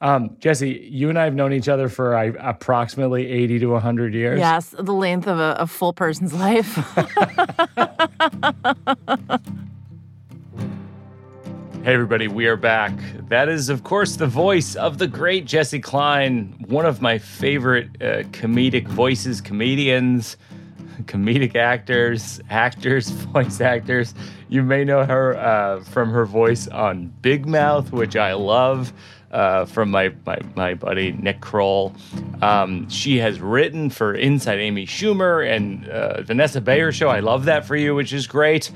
Um, Jessi, you and I have known each other for approximately 80 to 100 years. Yes, the length of a, a full person's life. Hey, everybody, we are back. That is, of course, the voice of the great Jessi Klein, one of my favorite uh, comedic voices, comedians, comedic actors, actors, voice actors. You may know her uh, from her voice on Big Mouth, which I love. Uh, from my, my, my buddy Nick Kroll. Um, she has written for Inside Amy Schumer and uh, Vanessa Bayer show. I love that for you, which is great.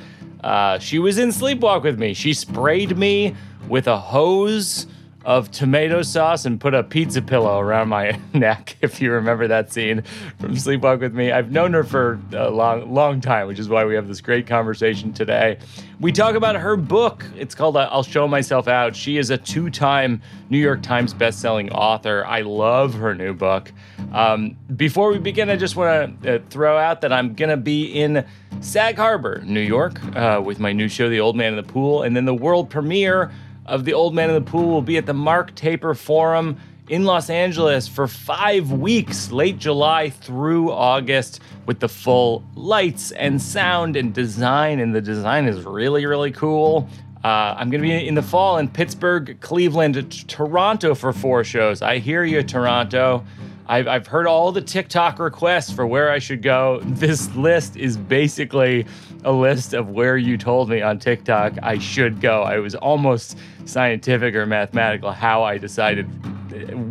Uh, she was in Sleepwalk with me. She sprayed me with a hose of tomato sauce and put a pizza pillow around my neck. If you remember that scene from Sleepwalk with Me, I've known her for a long, long time, which is why we have this great conversation today. We talk about her book. It's called uh, "I'll Show Myself Out." She is a two-time New York Times best-selling author. I love her new book. Um, before we begin, I just want to uh, throw out that I'm gonna be in Sag Harbor, New York, uh, with my new show, The Old Man in the Pool, and then the world premiere of The Old Man in the Pool will be at the Mark Taper Forum in Los Angeles for five weeks, late July through August, with the full lights and sound and design. And the design is really, really cool. Uh, I'm going to be in the fall in Pittsburgh, Cleveland, Toronto for four shows. I hear you, Toronto. I've, I've heard all the TikTok requests for where I should go. This list is basically a list of where you told me on TikTok I should go. I was almost scientific or mathematical how I decided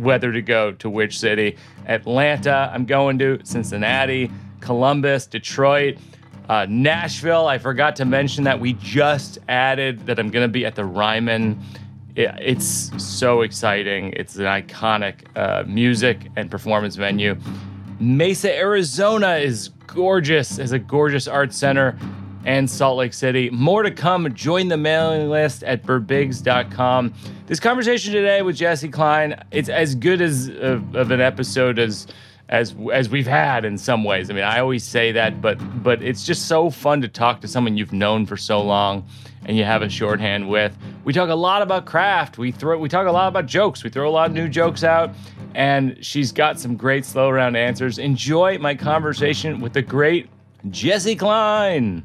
whether to go to which city. Atlanta, I'm going to, Cincinnati, Columbus, Detroit. Uh, Nashville, I forgot to mention that we just added that I'm going to be at the Ryman. It, it's so exciting. It's an iconic uh, music and performance venue. Mesa, Arizona is gorgeous, has a gorgeous art center, and Salt Lake City. More to come. Join the mailing list at birbigs.com. This conversation today with Jessi Klein, it's as good as of, of an episode as as as we've had in some ways. I mean, I always say that, but but it's just so fun to talk to someone you've known for so long and you have a shorthand with. We talk a lot about craft. We throw we talk a lot about jokes. We throw a lot of new jokes out and she's got some great slow round answers. Enjoy my conversation with the great Jessi Klein.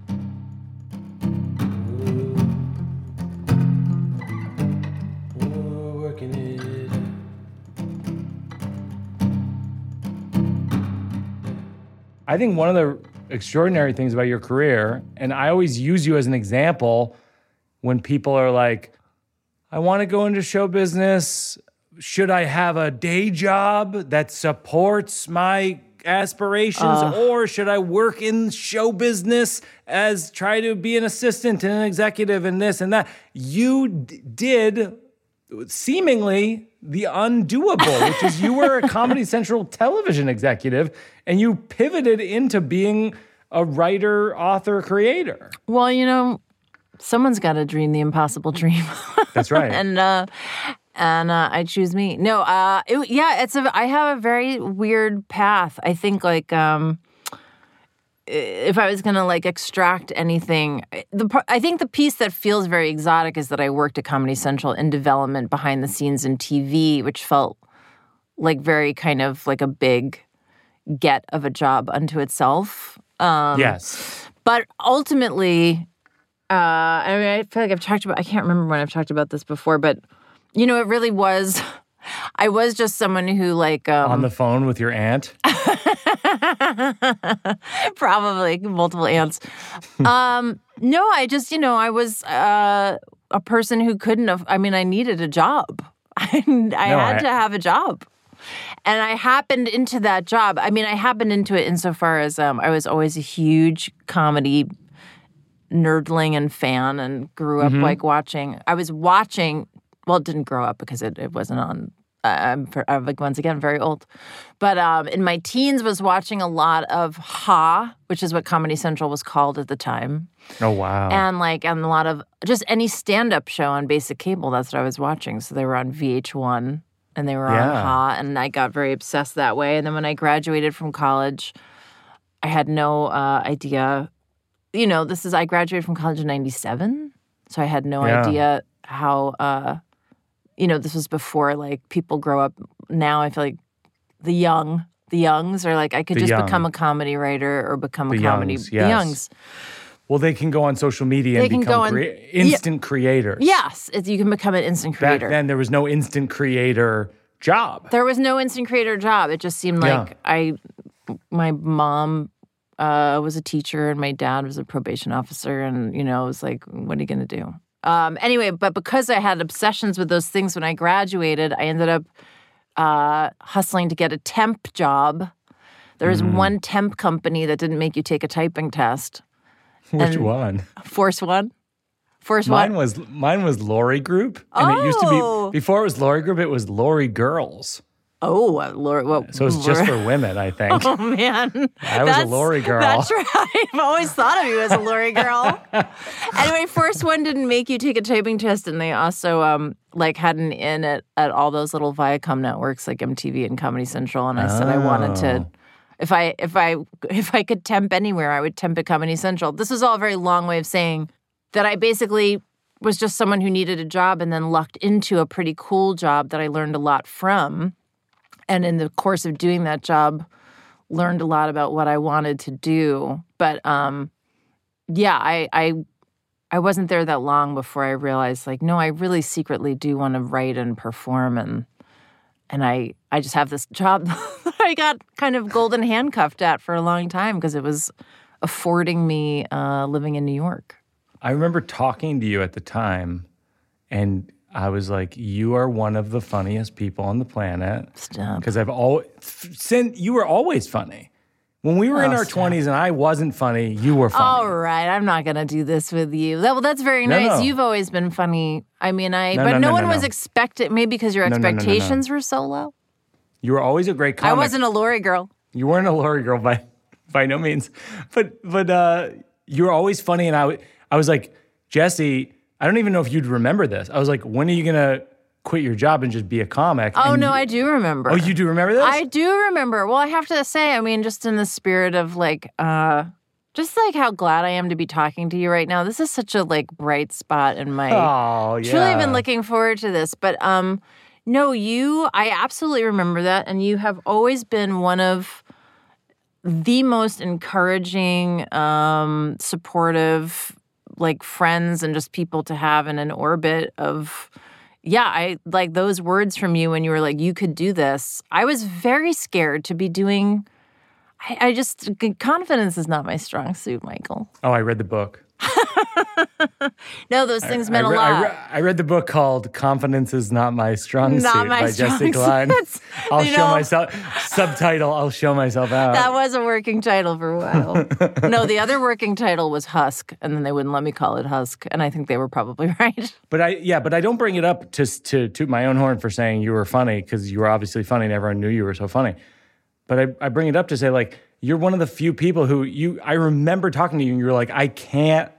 I think one of the extraordinary things about your career, and I always use you as an example when people are like, I want to go into show business. Should I have a day job that supports my aspirations uh, or should I work in show business as try to be an assistant and an executive and this and that? You d- did seemingly the undoable, which is you were a Comedy Central television executive and you pivoted into being a writer, author, creator. Well, you know, someone's got to dream the impossible dream. That's right. and uh, and uh, I choose me. No, uh, it, yeah, it's a. I have a very weird path. I think like um, if I was gonna like extract anything, the I think the piece that feels very exotic is that I worked at Comedy Central in development behind the scenes in TV, which felt like very kind of like a big get of a job unto itself. Um, yes, but ultimately, uh, I mean, I feel like I've talked about. I can't remember when I've talked about this before, but you know, it really was. I was just someone who like um, on the phone with your aunt. Probably multiple aunts. um, no, I just you know I was uh, a person who couldn't have. I mean, I needed a job. I, I no, had I, to have a job. And I happened into that job. I mean, I happened into it insofar as um, I was always a huge comedy nerdling and fan and grew up mm-hmm. like watching. I was watching well, didn't grow up because it, it wasn't on. I'm, for, I'm like once again very old, but um, in my teens was watching a lot of Ha, which is what Comedy Central was called at the time. Oh wow! And like and a lot of just any stand-up show on basic cable. That's what I was watching. So they were on VH1 and they were yeah. on Ha, and I got very obsessed that way. And then when I graduated from college, I had no uh, idea. You know, this is I graduated from college in '97, so I had no yeah. idea how. Uh, you know, this was before like people grow up. Now I feel like the young, the youngs are like, I could The just young. become a comedy writer or become The a comedy. youngs, The youngs. Well, they can go on social media They and can become go on- crea- instant creators. Yes, you can become an instant creator. Back then, there was no instant creator job. there was no instant creator job. It just seemed Yeah. like I, my mom uh, was a teacher and my dad was a probation officer, and you know, it was like, what are you gonna do? Um, anyway, but because I had obsessions with those things when I graduated, I ended up uh, hustling to get a temp job. There was Mm. one temp company that didn't make you take a typing test. Which one? Force One. Force Mine One. was mine was Lori Group, and it used to Oh. be before it was Lori Group. It was Lori Girls, Oh, uh, Lord. Well, so it's just for women. I think. Oh man, I was a That's- Lori girl. That's right. I've always thought of you as a Lori girl. anyway, first One didn't make you take a typing test, and they also um like had an in at, at all those little Viacom networks like MTV and Comedy Central. And I said I wanted to, Oh. if I if I if I could temp anywhere, I would temp at Comedy Central. This was all a very long way of saying that I basically was just someone who needed a job and then lucked into a pretty cool job that I learned a lot from. And in the course of doing that job, learned a lot about what I wanted to do. But um, yeah, I, I I wasn't there that long before I realized like, no, I really secretly do want to write and perform and and I I just have this job that I got kind of golden handcuffed at for a long time because it was affording me uh, living in New York. I remember talking to you at the time, and I was like, "You are one of the funniest people on the planet." Stop. Because I've always since you were always funny. When we were in Oh, our twenties and I wasn't funny, you were funny. All right, I'm not gonna do this with you. That, well, that's very No, nice. no. You've always been funny. I mean, I No, but no, one was expected. Maybe because your expectations were so low. You were always a great I wasn't a Lori girl. You weren't a Lori girl by by no means, but but uh, you were always funny, and I I was like Jessi. I don't even know if you'd remember this. I was like, when are you gonna quit your job and just be a comic? Oh And no, you- I do remember. Oh, you do remember this? I do remember. Well, I have to say, I mean, just in the spirit of like, uh, just like how glad I am to be talking to you right now. This is such a like bright spot in my. oh yeah. Truly been looking forward to this, but um, no, you. I absolutely remember that, and you have always been one of the most encouraging, um, supportive, like friends and just people to have in an orbit of. Yeah, I like those words from you when you were like, you could do this. I was very scared to be doing. I, I just confidence is not my strong suit, Michael. Oh, I read the book. No, those things meant I, a re- lot. I, re- I read the book called "Confidence Is Not My Strong Not Suit" my by strong Jessi. Klein. I'll you show know- myself subtitle. I'll show myself out. That was a working title for a while. no, the other working title was Husk, and then they wouldn't let me call it Husk, and I think they were probably right. But I yeah, but I don't bring it up to to toot my own horn for saying you were funny because you were obviously funny and everyone knew you were so funny. But I, I bring it up to say like you're one of the few people who you I remember talking to you and you were like I can't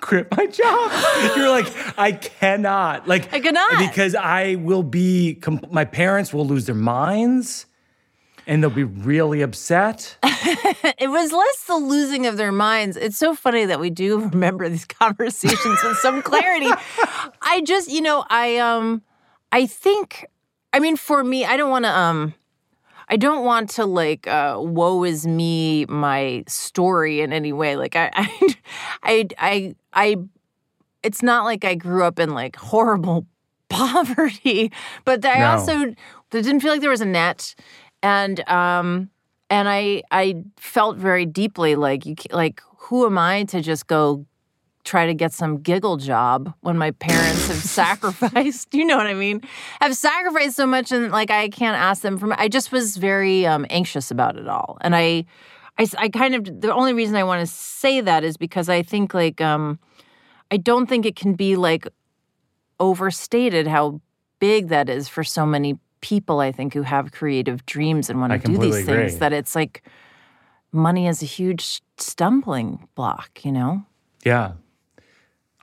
quit my job. You're like I cannot like I cannot. because I will be com- my parents will lose their minds and they'll be really upset. It was less the losing of their minds. It's so funny that we do remember these conversations with some clarity. I just, you know, I um I think I mean for me, I don't want to um I don't want to like uh woe is me my story in any way. Like I I I I, I it's not like I grew up in like horrible poverty, but I No. also didn't feel like there was a net, and um, and I I felt very deeply like you like who am I to just go try to get some giggle job when my parents have sacrificed. You know what i mean? Have sacrificed so much and like i can't ask them for i just was very um, anxious about it all. And I, I, I kind of the only reason i want to say that is because i think like um i don't think it can be like overstated how big that is for so many people i think who have creative dreams and want to do these completely things that it's like money is a huge stumbling block you know? Yeah.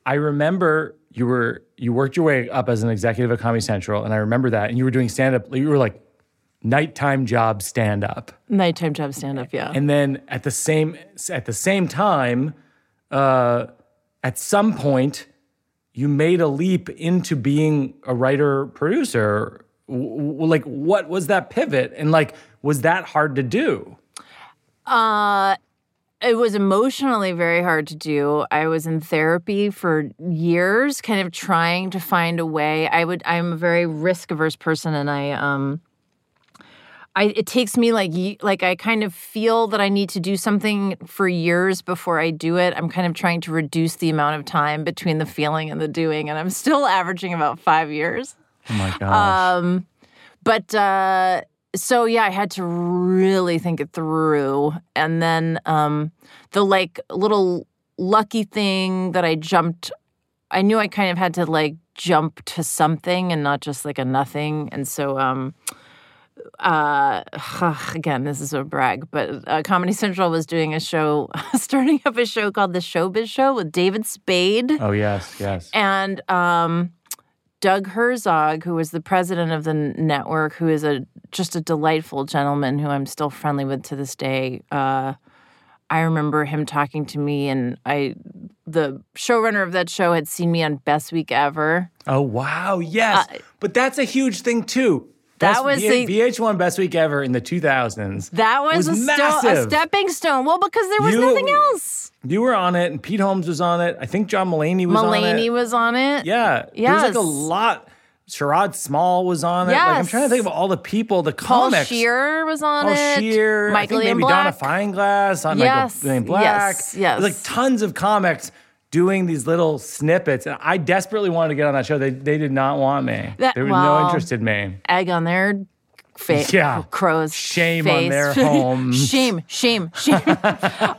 I remember you were you worked your way up as an executive at Comedy Central, and I remember that, and you were doing stand up. You were like nighttime job stand up, nighttime job stand up yeah and then at the same at the same time, uh, at some point, you made a leap into being a writer producer. W- like, what was that pivot? And like, was that hard to do? Uh, it was emotionally very hard to do. I was in therapy for years, kind of trying to find a way. I would. I'm a very risk averse person, and I um. I, it takes me like like I kind of feel that I need to do something for years before I do it. I'm kind of trying to reduce the amount of time between the feeling and the doing, and I'm still averaging about five years. Oh my gosh! Um, but uh, so yeah, I had to really think it through, and then um, the like little lucky thing that I jumped. I knew I kind of had to like jump to something and not just like a nothing, and so um uh again this is a brag but uh, comedy central was doing a show starting up a show called the showbiz show with david spade oh yes yes and um doug herzog who was the president of the network who is a just a delightful gentleman who i'm still friendly with to this day. Uh i remember him talking to me and i the showrunner of that show had seen me on best week ever. Oh wow. Yes. Uh, but that's a huge thing too that was the, VH1 Best Week Ever in the 2000s. That was, was a. Sto- a stepping stone. Well, because there was you, nothing else. You were on it, and Pete Holmes was on it. I think John Mulaney was Mulaney on it. Mulaney was on it. Yeah. Yes. There was like a lot. Sherrod Small was on it. Yes. Like I'm trying to think of all the people, the Paul comics. Scheer was on Paul it. Scheer. Michael I think Ian maybe Black. Donna Fineglass on Yes. Michael Ian Black. Yes. Yes. Like tons of comics doing these little snippets. And I desperately wanted to get on that show. They, they did not want me. That- there was well, no interest in me. Egg on their face. Yeah. Crow's Shame face. on their homes. shame, shame, shame.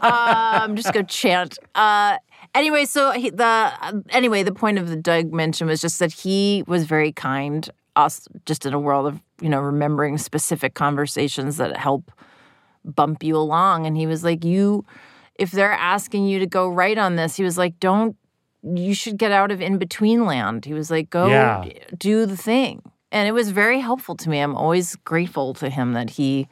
um, just go chant. Uh, anyway, so he, the anyway, the point of the Doug mention was just that he was very kind. Us, just in a world of you know remembering specific conversations that help bump you along, and he was like, "You, if they're asking you to go right on this, he was like, don't." You should get out of in between land. He was like, go Yeah. do the thing. And it was very helpful to me. I'm always grateful to him that he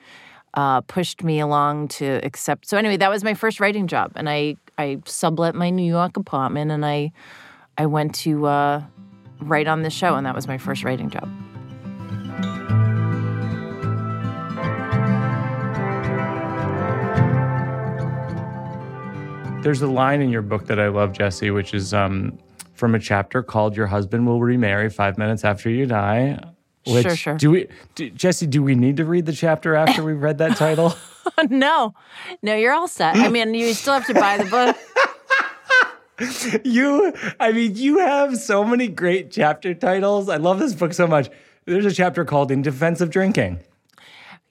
uh, pushed me along to accept. So anyway, that was my first writing job, and I I sublet my New York apartment, and I I went to uh, write on the show, and that was my first writing job. There's a line in your book that I love, Jessi, which is um, from a chapter called "Your Husband Will Remarry Five Minutes After You Die." Which, Sure, sure. Do we, do, Jessi? Do we need to read the chapter after we've read that title? no, no, you're all set. I mean, you still have to buy the book. you, I mean, you have so many great chapter titles. I love this book so much. There's a chapter called "In Defense of Drinking."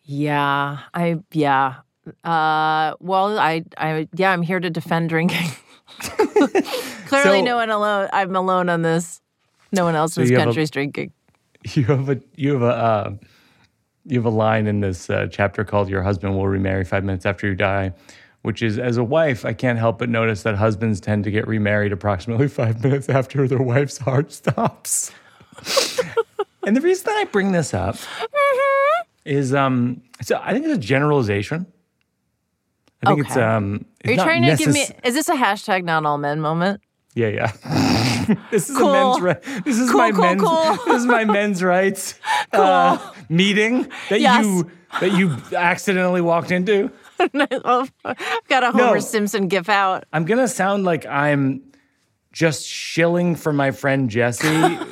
Yeah, I yeah. Uh, well, I I yeah, I'm here to defend drinking. Clearly, So- no one alone. I'm alone on this. No one else in this country is drinking. You have a you have a uh, you have a line in this uh, chapter called "Your husband will remarry five minutes after you die," which is as a wife, I can't help but notice that husbands tend to get remarried approximately five minutes after their wife's heart stops. and the reason that I bring this up is um, so I think it's a generalization. I think it's um. It's Are you trying to give me? Is this a hashtag not all men moment? Yeah, yeah. this is Cool. a men's right. This is Cool, my cool, men's. cool. This is my men's rights uh, meeting that Yes. you that you accidentally walked into. I've got a Homer No. Simpson gif out. I'm gonna sound like I'm just shilling for my friend Jessi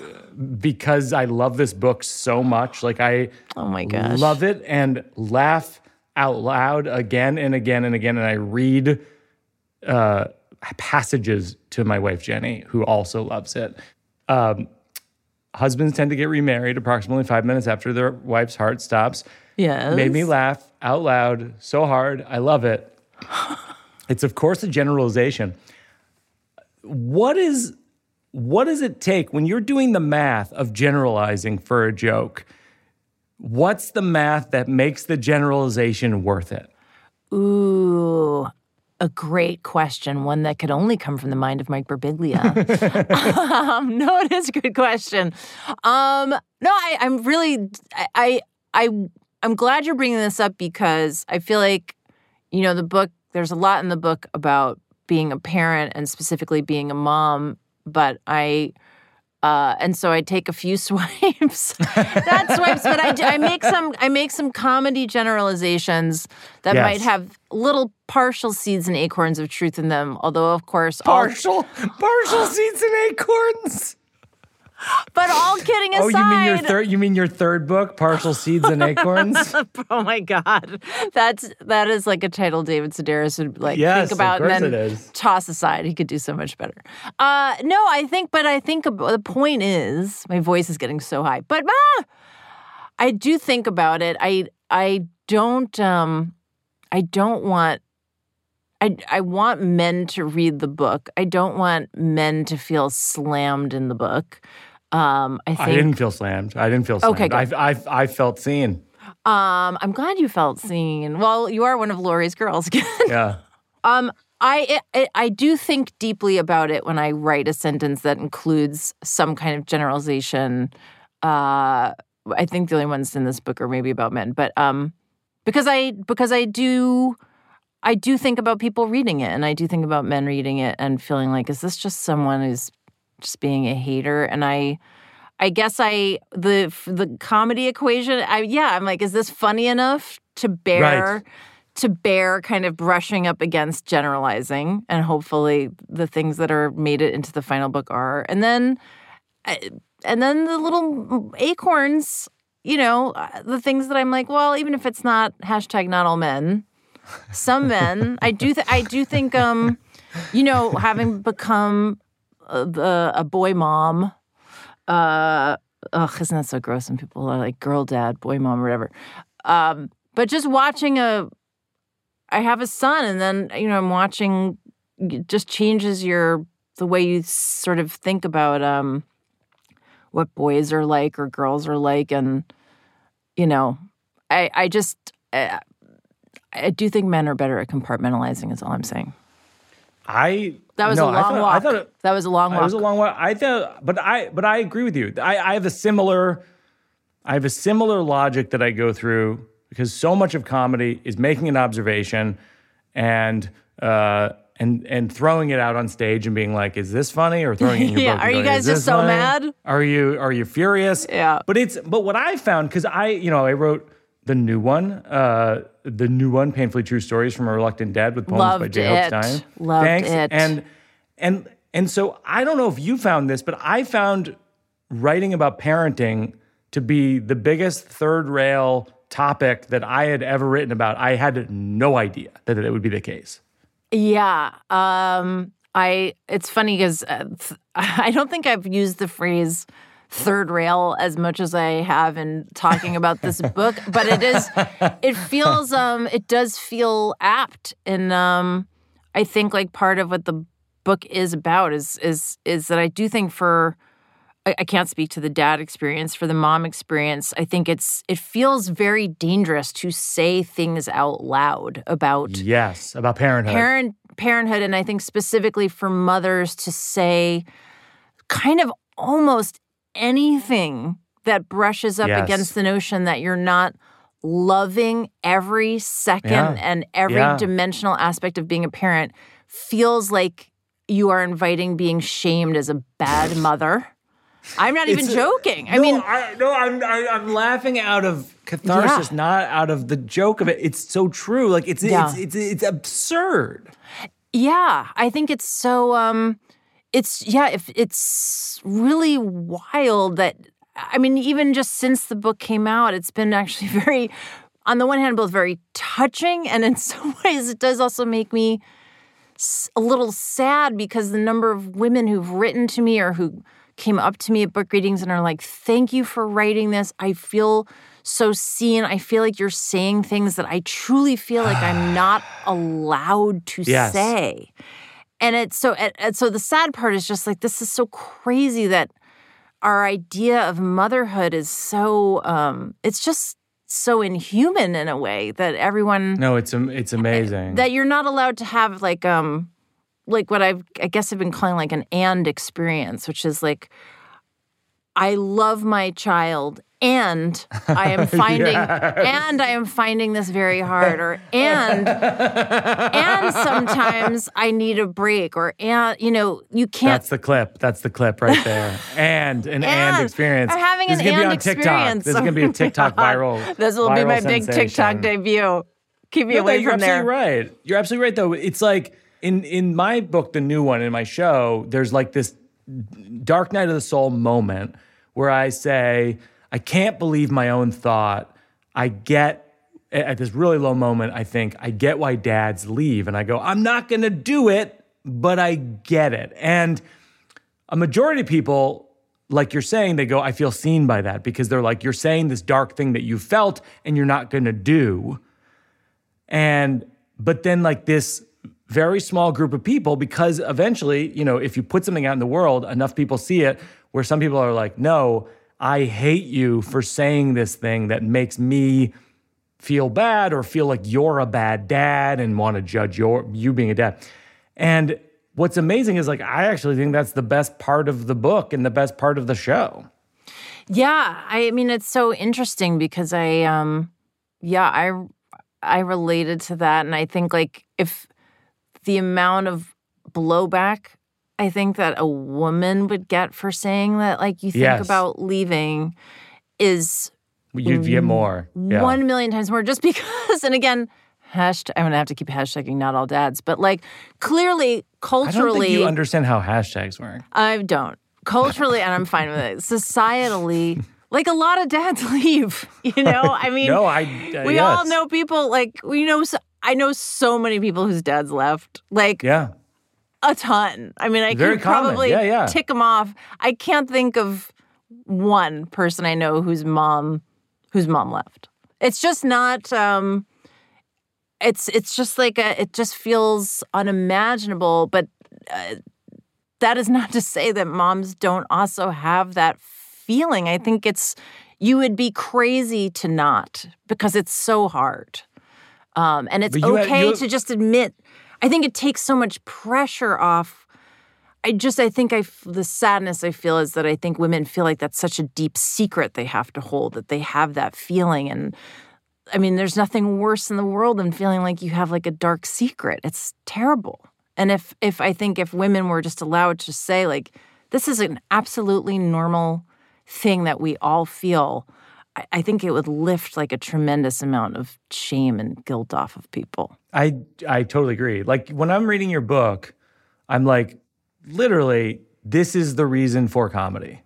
because I love this book so much. Like I Oh my gosh. love it and laugh out loud again and again and again. And I read uh, passages to my wife Jenny, who also loves it. Um, husbands tend to get remarried approximately five minutes after their wife's heart stops. Yes. Made me laugh out loud so hard. I love it. It's of course a generalization. What is what does it take when you're doing the math of generalizing for a joke? What's the math that makes the generalization worth it? Ooh, a great question. One that could only come from the mind of Mike Birbiglia. um, no, it is a good question. Um, no, I, I'm really, I, I, I, I'm glad you're bringing this up because I feel like, you know, the book. There's a lot in the book about being a parent and specifically being a mom, but I Uh, and so I take a few swipes. Not swipes, but I, I make some I make some comedy generalizations that Yes. might have little partial seeds and acorns of truth in them. Although, of course, all, Partial, partial seeds and acorns. But all kidding aside, Oh, you mean your third? You mean your third book, Partial Seeds and Acorns? Oh my god, that's that is like a title David Sedaris would like Yes, think about and then is. toss aside. He could do so much better. Uh, no, I think, but I think the point is, my voice is getting so high. But ah, I do think about it. I I don't um I don't want. I, I want men to read the book. I don't want men to feel slammed in the book. Um, I think I didn't feel slammed. I didn't feel slammed. Okay, good. I, I, I felt seen. Um, I'm glad you felt seen. Well, you are one of Lori's girls again. Yeah. um, I, I I do think deeply about it when I write a sentence that includes some kind of generalization. Uh, I think the only ones in this book are maybe about men, but um, because I because I do. I do think about people reading it, and I do think about men reading it and feeling like, is this just someone who's just being a hater? And I, I guess I the the comedy equation. I yeah, I'm like, is this funny enough to bear Right. to bear kind of brushing up against generalizing, and hopefully the things that are made it into the final book are, and then and then the little acorns. You know, uh, the things that I'm like, well, even if it's not hashtag not all men, some men, I do, th- I do think, um, you know, having become uh, the, a boy mom, uh, ugh, isn't that so gross? When people are like girl dad, boy mom, whatever. Um, but just watching a, I have a son, and then you know, I'm watching. Just changes your the way you sort of think about um, what boys are like or girls are like, and you know, I I just. Uh, I do think men are better at compartmentalizing. Is all I'm saying. I That was no, a I long thought, walk. I thought it, that was a long walk. it was a long walk. I thought, but I but I agree with you. I, I have a similar, I have a similar logic that I go through because so much of comedy is making an observation and uh and and throwing it out on stage and being like, is this funny? Or throwing it in your Yeah, book. are you going, guys just so funny? mad?" Are you are you furious? Yeah. But it's but what I found because I you know I wrote the new one, uh, the new one, painfully true stories from a reluctant dad with poems by Loved J. Hope it. Stein. Loved Thanks. it. And and and so I don't know if you found this, but I found writing about parenting to be the biggest third rail topic that I had ever written about. I had no idea that it would be the case. Yeah. Um I it's funny cuz uh, th- I don't think I've used the phrase third rail as much as I have in talking about this book, but it is it feels um it does feel apt and um I think like part of what the book is about is is is that I do think for I, I can't speak to the dad experience for the mom experience. I think it's it feels very dangerous to say things out loud about Yes, about parenthood. parent parenthood and i think specifically for mothers to say kind of almost anything that brushes up Yes. against the notion that you're not loving every second Yeah. and every Yeah. dimensional aspect of being a parent feels like you are inviting being shamed as a bad mother i'm not even It's a- joking i no, mean I, no, I'm I, I'm laughing out of catharsis, Yeah. not out of the joke of it. It's so true. Like it's Yeah. it's, it's it's absurd. Yeah, I think it's so um it's yeah, if it's really wild that I mean even just since the book came out, it's been actually very on the one hand both very touching and in some ways it does also make me a little sad because the number of women who've written to me or who came up to me at book readings and are like, "Thank you for writing this. I feel so seen. I feel like you're saying things that I truly feel like I'm not allowed to Yes. say." And it's so and, so the sad part is just like this is so crazy that our idea of motherhood is so um it's just so inhuman in a way that everyone No, it's it's amazing. that you're not allowed to have like um like what I've I guess I've been calling like an and experience, which is like I love my child and I am finding yes. and I am finding this very hard or and and sometimes I need a break or and you know you can't That's the clip. That's the clip right there. and an and, and experience. I'm having this an and experience. This is going to be a TikTok viral. this will be my big TikTok debut. Keep me no, away no, from there. You're absolutely right. You're absolutely right though. It's like in in my book the new one in my show there's like this dark night of the soul moment where I say I can't believe my own thought. I get at this really low moment, I think, I get why dads leave. And I go, I'm not going to do it, but I get it. And a majority of people, like you're saying, they go, I feel seen by that because they're like, you're saying this dark thing that you felt and you're not going to do. And, but then like this very small group of people, because eventually, you know, if you put something out in the world, enough people see it where some people are like, no, I hate you for saying this thing that makes me feel bad or feel like you're a bad dad and want to judge your you being a dad. And what's amazing is like I actually think that's the best part of the book and the best part of the show. Yeah, I mean it's so interesting because I um yeah, I I related to that and I think like if the amount of blowback I think that a woman would get for saying that, like you think yes. about leaving, is you'd get more, yeah. one million times more. Just because, and again, hashtag. I'm gonna have to keep hashtagging not all dads, but like clearly, culturally, you understand how hashtags work. I don't culturally, and I'm fine with it. Societally. like a lot of dads leave, you know. I mean, no, I. Uh, we yes. all know people like we know. So, I know so many people whose dads left. Like, yeah, a ton. I mean, I Very could probably yeah, yeah. tick them off. I can't think of one person I know whose mom whose mom left. It's just not um it's it's just like a, it just feels unimaginable, but uh, that is not to say that moms don't also have that feeling. I think it's you would be crazy to not because it's so hard. Um, and it's okay had, to just admit I think it takes so much pressure off. I just, I think I, the sadness I feel is that I think women feel like that's such a deep secret they have to hold, that they have that feeling. And I mean, there's nothing worse in the world than feeling like you have like a dark secret. It's terrible. And if, if I think if women were just allowed to say, like, this is an absolutely normal thing that we all feel, I, I think it would lift like a tremendous amount of shame and guilt off of people. I I totally agree. Like when I'm reading your book, I'm like, literally, this is the reason for comedy.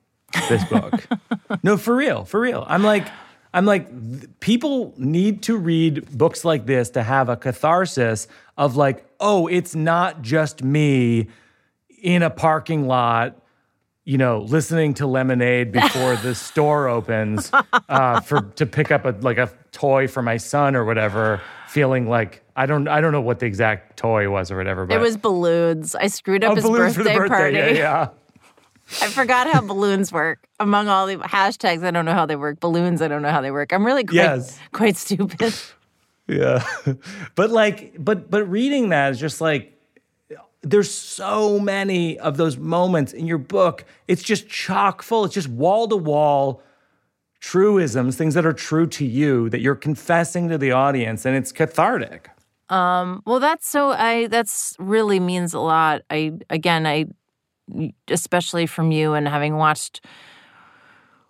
This book. no, for real, for real. I'm like, I'm like, people need to read books like this to have a catharsis of like, oh, it's not just me in a parking lot you know, listening to Lemonade before the store opens uh, for to pick up a like a toy for my son or whatever, feeling like I don't I don't know what the exact toy was or whatever. But it was balloons. I screwed up oh, his birthday, birthday, party. Yeah, yeah. I forgot how balloons work. Among all the hashtags, I don't know how they work. Balloons, I don't know how they work. I'm really quite, yes. quite stupid. Yeah, but like, but but reading that is just like there's so many of those moments in your book. It's just chock full. It's just wall to wall truisms, things that are true to you that you're confessing to the audience, and it's cathartic. Um, well, that's so. I that's really means a lot. I again, I especially from you and having watched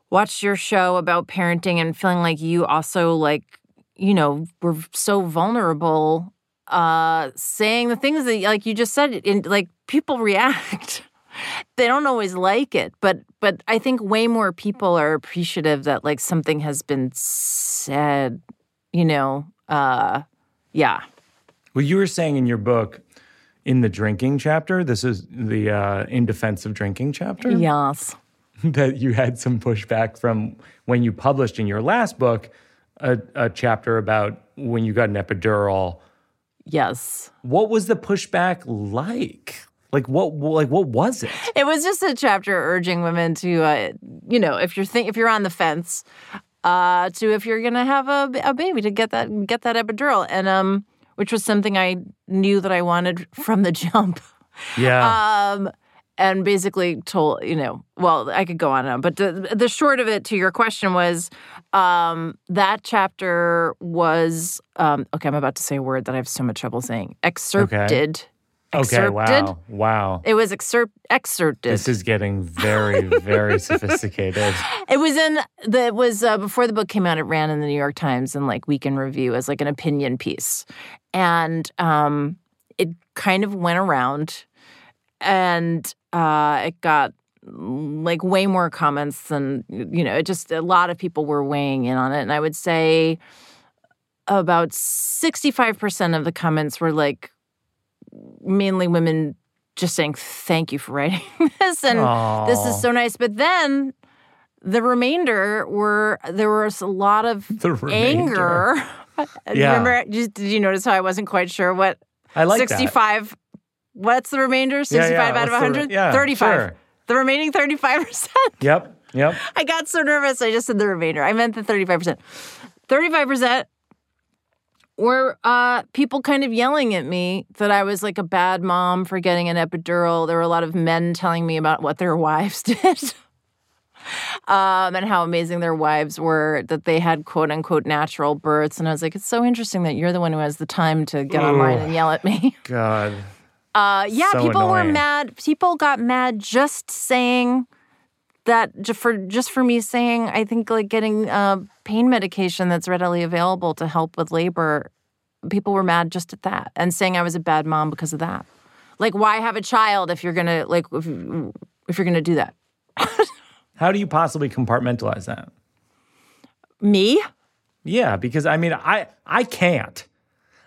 watched your show about parenting and feeling like you also like you know were so vulnerable uh, saying the things that, like you just said, like people react. they don't always like it, but but I think way more people are appreciative that like something has been said. You know, uh, yeah. Well, you were saying in your book, in the drinking chapter, this is the uh, in defense of drinking chapter. Yes. that you had some pushback from when you published in your last book a, a chapter about when you got an epidural Yes. What was the pushback like? Like what? Like what was it? It was just a chapter urging women to, uh, you know, if you're think if you're on the fence, uh, to if you're gonna have a, a baby to get that get that epidural, and um, which was something I knew that I wanted from the jump. Yeah. Um, and basically told you know well i could go on and on but the, the short of it to your question was um, that chapter was um, okay i'm about to say a word that i have so much trouble saying excerpted Okay, wow. Wow. It was excerpt excerpted. This is getting very, very sophisticated. It was in the it was uh, before the book came out. It ran in the New York Times and like Week in Review as like an opinion piece, and um, it kind of went around, and uh, it got like way more comments than you know. It just a lot of people were weighing in on it, and I would say about sixty five percent of the comments were like mainly women just saying thank you for writing this and Aww. this is so nice but then the remainder were there was a lot of anger yeah. remember did you notice how i wasn't quite sure what i like 65 that. what's the remainder 65 yeah, yeah. out of 100 the, yeah, 35 sure. the remaining 35% yep yep i got so nervous i just said the remainder i meant the 35% 35% were uh, people kind of yelling at me that I was like a bad mom for getting an epidural. There were a lot of men telling me about what their wives did. Um, and how amazing their wives were, that they had quote unquote natural births. And I was like, it's so interesting that you're the one who has the time to get Ooh, online and yell at me. God. Uh, yeah, so people annoying. were mad. People got mad just saying that for just for me saying I think like getting uh, pain medication that's readily available to help with labor, people were mad just at that and saying I was a bad mom because of that. Like, why have a child if you're gonna like if, if you're gonna do that? How do you possibly compartmentalize that? Me? Yeah, because I mean, I I can't.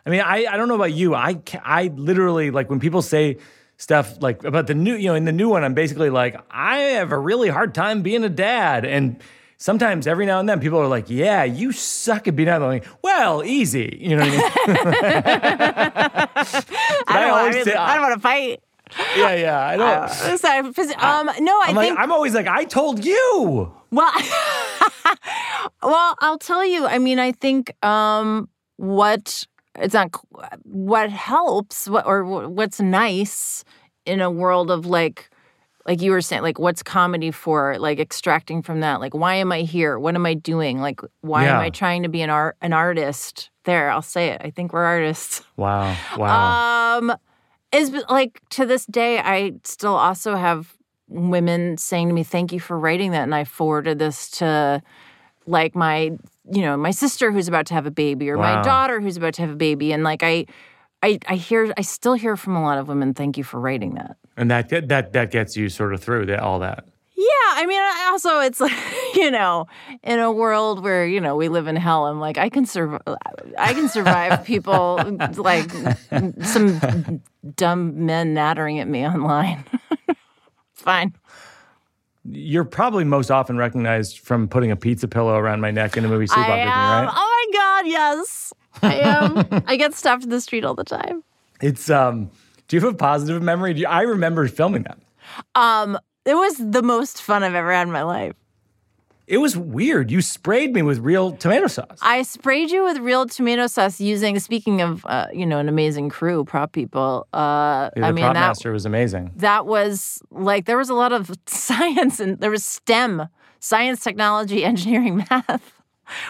I mean, I I don't know about you. I I literally like when people say stuff like about the new, you know, in the new one, I'm basically like, I have a really hard time being a dad. And sometimes every now and then people are like, yeah, you suck at being a dad. I'm like, well, easy. You know what I mean? I, don't I, say, I don't want to fight. Yeah, yeah, I don't. Uh, sorry, um, no, I I'm think like, I'm always like, I told you. Well, well, I'll tell you. I mean, I think um, what it's not what helps what, or what's nice in a world of like like you were saying like what's comedy for like extracting from that like why am i here what am i doing like why yeah. am i trying to be an art an artist there i'll say it i think we're artists wow wow um is like to this day i still also have women saying to me thank you for writing that and i forwarded this to like my you know my sister who's about to have a baby or wow. my daughter who's about to have a baby and like I I I hear I still hear from a lot of women thank you for writing that. And that that that gets you sort of through that all that. Yeah, I mean also it's like, you know, in a world where, you know, we live in hell, I'm like I can survive I can survive people like some dumb men nattering at me online. Fine you're probably most often recognized from putting a pizza pillow around my neck in a movie with me, right? Oh my god, yes. I am. I get stopped in the street all the time. It's um do you have a positive memory? You, I remember filming that. Um it was the most fun I've ever had in my life. It was weird. You sprayed me with real tomato sauce. I sprayed you with real tomato sauce using. Speaking of, uh, you know, an amazing crew, prop people. Uh, yeah, the I mean, prop that, master was amazing. That was like there was a lot of science and there was STEM, science, technology, engineering, math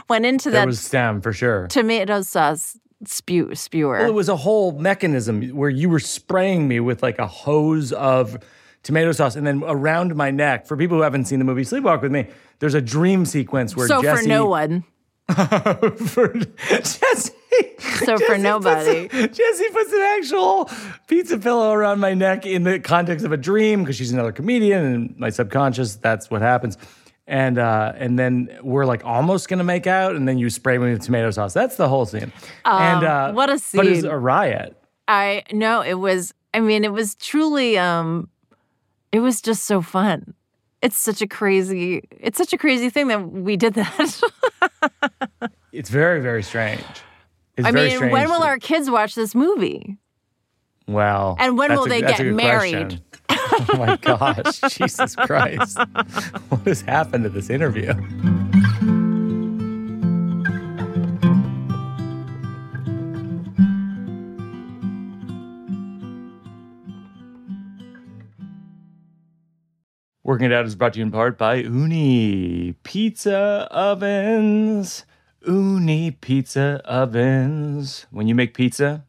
went into that. There was STEM for sure. Tomato sauce spew spewer. Well, it was a whole mechanism where you were spraying me with like a hose of tomato sauce, and then around my neck. For people who haven't seen the movie Sleepwalk with Me, there's a dream sequence where so Jessi, for no one. for Jessi. So Jessi for nobody. A, Jessi puts an actual pizza pillow around my neck in the context of a dream because she's another comedian and my subconscious, that's what happens. And uh, and then we're like almost gonna make out, and then you spray me with tomato sauce. That's the whole scene. Um, and uh, what a scene! But it's a riot. I know it was. I mean, it was truly. um It was just so fun it's such a crazy it's such a crazy thing that we did that. it's very very strange. It's I mean, strange. when will our kids watch this movie? Well, and when will a, they get married? oh my gosh, Jesus Christ. what has happened to this interview? Working It Out is brought to you in part by Ooni Pizza Ovens. Ooni Pizza Ovens. When you make pizza,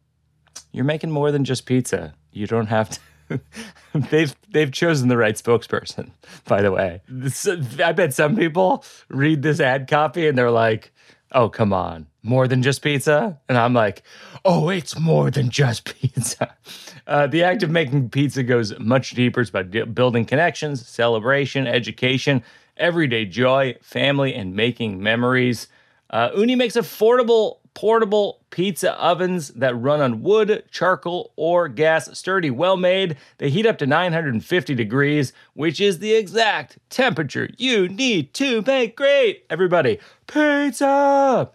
you're making more than just pizza. You don't have to. they've they've chosen the right spokesperson. By the way, I bet some people read this ad copy and they're like, "Oh, come on, more than just pizza?" And I'm like, "Oh, it's more than just pizza." Uh, the act of making pizza goes much deeper. It's about building connections, celebration, education, everyday joy, family, and making memories. Uh, Ooni makes affordable portable pizza ovens that run on wood, charcoal, or gas. Sturdy, well made. They heat up to 950 degrees, which is the exact temperature you need to make great. Everybody, pizza!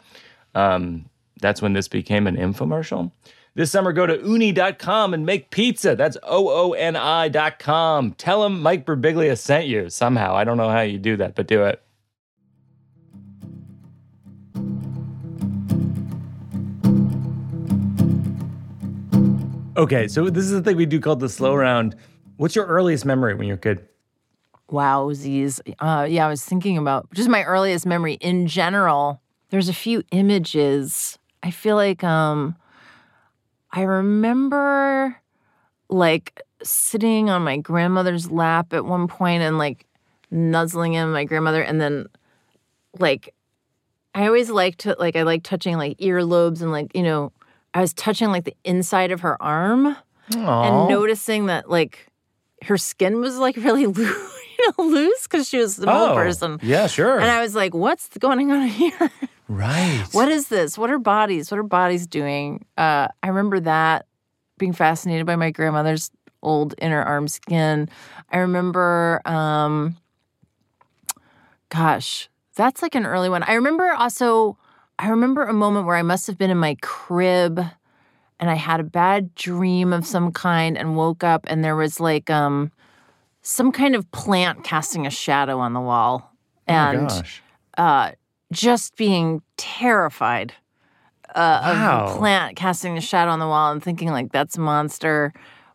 Um, that's when this became an infomercial. This summer, go to ooni.com and make pizza. That's O O N I.com. Tell them Mike Birbiglia sent you somehow. I don't know how you do that, but do it. Okay, so this is the thing we do called the slow round. What's your earliest memory when you're a kid? Wowsies. Uh, yeah, I was thinking about just my earliest memory in general. There's a few images. I feel like um, I remember like sitting on my grandmother's lap at one point and like nuzzling in my grandmother, and then like I always like to like I like touching like earlobes and like you know I was touching like the inside of her arm Aww. and noticing that like her skin was like really loose, you know, loose because she was the oh, person. Yeah, sure. And I was like, what's going on here? Right. what is this? What are bodies? What are bodies doing? Uh, I remember that being fascinated by my grandmother's old inner arm skin. I remember, um, gosh, that's like an early one. I remember also I remember a moment where I must have been in my crib and I had a bad dream of some kind and woke up and there was like um some kind of plant casting a shadow on the wall. Oh and oh uh just being terrified uh, wow. of the plant casting a shadow on the wall and thinking like that's a monster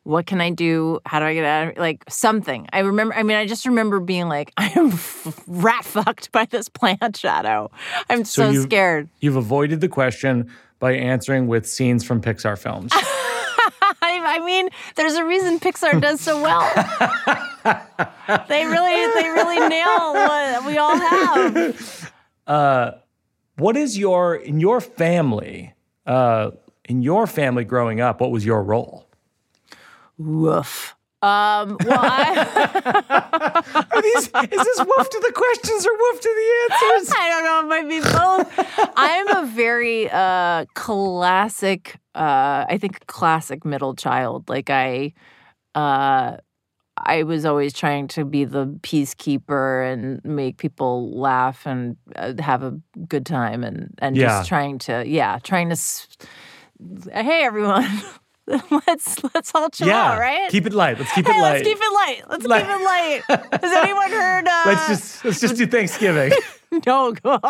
what can I do? How do I get out of Like something. I remember, I mean, I just remember being like, I am f- rat fucked by this plant shadow. I'm so, so you've, scared. You've avoided the question by answering with scenes from Pixar films. I mean, there's a reason Pixar does so well. they really, they really nail what we all have. Uh, what is your in your family? Uh, in your family growing up, what was your role? Woof. Um, well, I Are these, is this woof to the questions or woof to the answers? I don't know. It might be both. I'm a very uh, classic, uh, I think, classic middle child. Like I, uh, I was always trying to be the peacekeeper and make people laugh and uh, have a good time and and yeah. just trying to, yeah, trying to. Hey everyone. let's let's all chill yeah. out, right? Keep it light. Let's keep it light. Let's keep it light. Let's light. keep it light. Has anyone heard? Uh, let's just let's just do Thanksgiving. no, go.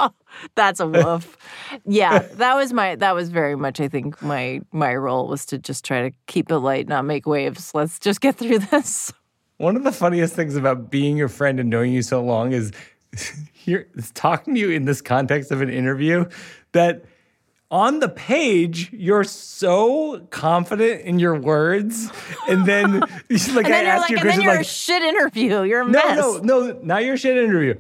that's a woof. yeah, that was my that was very much. I think my my role was to just try to keep it light, not make waves. Let's just get through this. One of the funniest things about being your friend and knowing you so long is here talking to you in this context of an interview that on the page, you're so confident in your words, and then like and then I asked like, you a question like, a shit interview. You're a no, mess. No, no, no, not your shit interview.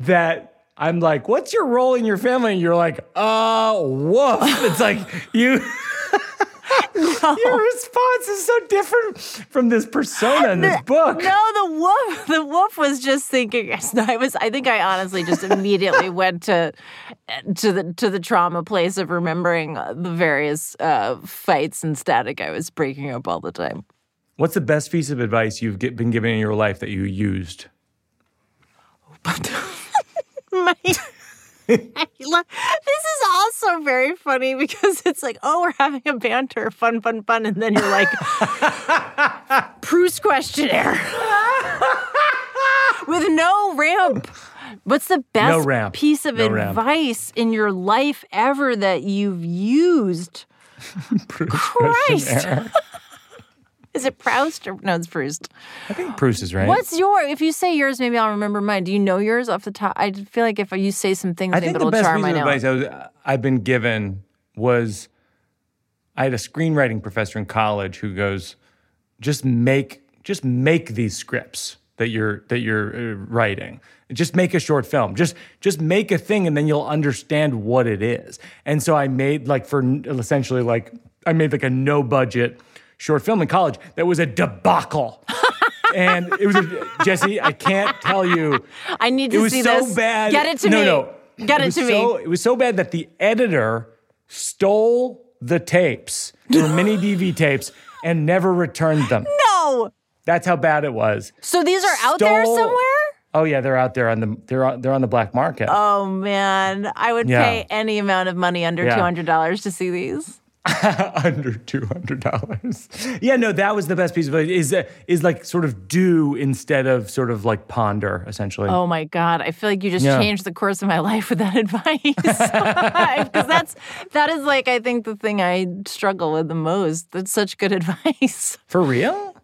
That I'm like, what's your role in your family? And you're like, uh, woof. It's like you. No. Your response is so different from this persona in this the, book. No, the wolf, the wolf was just thinking. I was. I think I honestly just immediately went to to the to the trauma place of remembering the various uh, fights and static I was breaking up all the time. What's the best piece of advice you've get, been given in your life that you used? My this is also very funny because it's like, oh, we're having a banter, fun, fun, fun, and then you're like, Proust questionnaire with no ramp. What's the best no piece of no advice ramp. in your life ever that you've used? Christ. Is it Proust or no? It's Proust. I think Proust is right. What's your? If you say yours, maybe I'll remember mine. Do you know yours off the top? I feel like if you say some things, I think it'll the best charm. piece I of know. advice I was, I've been given was I had a screenwriting professor in college who goes, just make just make these scripts that you're that you're uh, writing. Just make a short film. Just just make a thing, and then you'll understand what it is. And so I made like for essentially like I made like a no budget short film in college that was a debacle. and it was a, Jessi. I can't tell you. I need It to was see so this. bad. Get it to no, me. No, no. Get it, was to so, me. It was so bad that the editor stole the tapes, were mini DV tapes, and never returned them. No. That's how bad it was. So these are out there somewhere. Oh yeah, they're out there on the they're on, they're on the black market. Oh man, I would Yeah. pay any amount of money under Yeah. two hundred dollars to see these. under two hundred dollars. Yeah, no, that was the best piece of it. Is uh, is like sort of do instead of sort of like ponder, essentially. Oh my god, I feel like you just Yeah. changed the course of my life with that advice. Because that's that is like I think the thing I struggle with the most. That's such good advice. For real?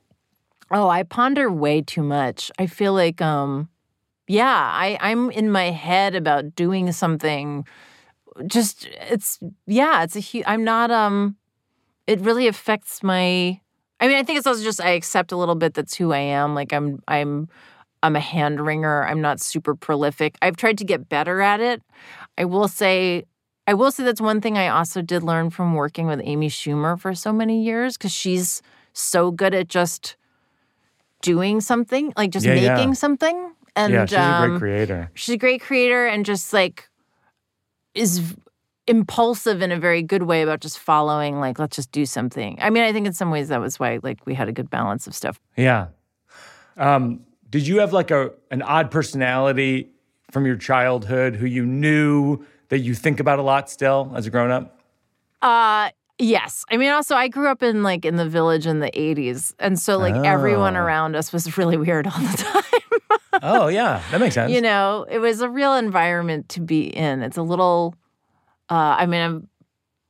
Oh, I ponder way too much. I feel like um yeah, I I'm in my head about doing something just it's yeah, it's a huge I'm not um it really affects my I mean, I think it's also just I accept a little bit that's who I am. Like I'm I'm I'm a hand wringer. I'm not super prolific. I've tried to get better at it. I will say I will say that's one thing I also did learn from working with Amy Schumer for so many years because she's so good at just doing something, like just Yeah, yeah. making something. And yeah, she's a um, great creator. she's a great creator and just like is impulsive in a very good way about just following like let's just do something i mean i think in some ways that was why like we had a good balance of stuff Yeah. Um, did you have like a an odd personality from your childhood who you knew that you think about a lot still as a grown up? uh yes i mean also i grew up in like in the village in the 80s and so like everyone Oh. around us was really weird all the time Oh yeah, that makes sense. you know it was a real environment to be in it's a little uh i mean i'm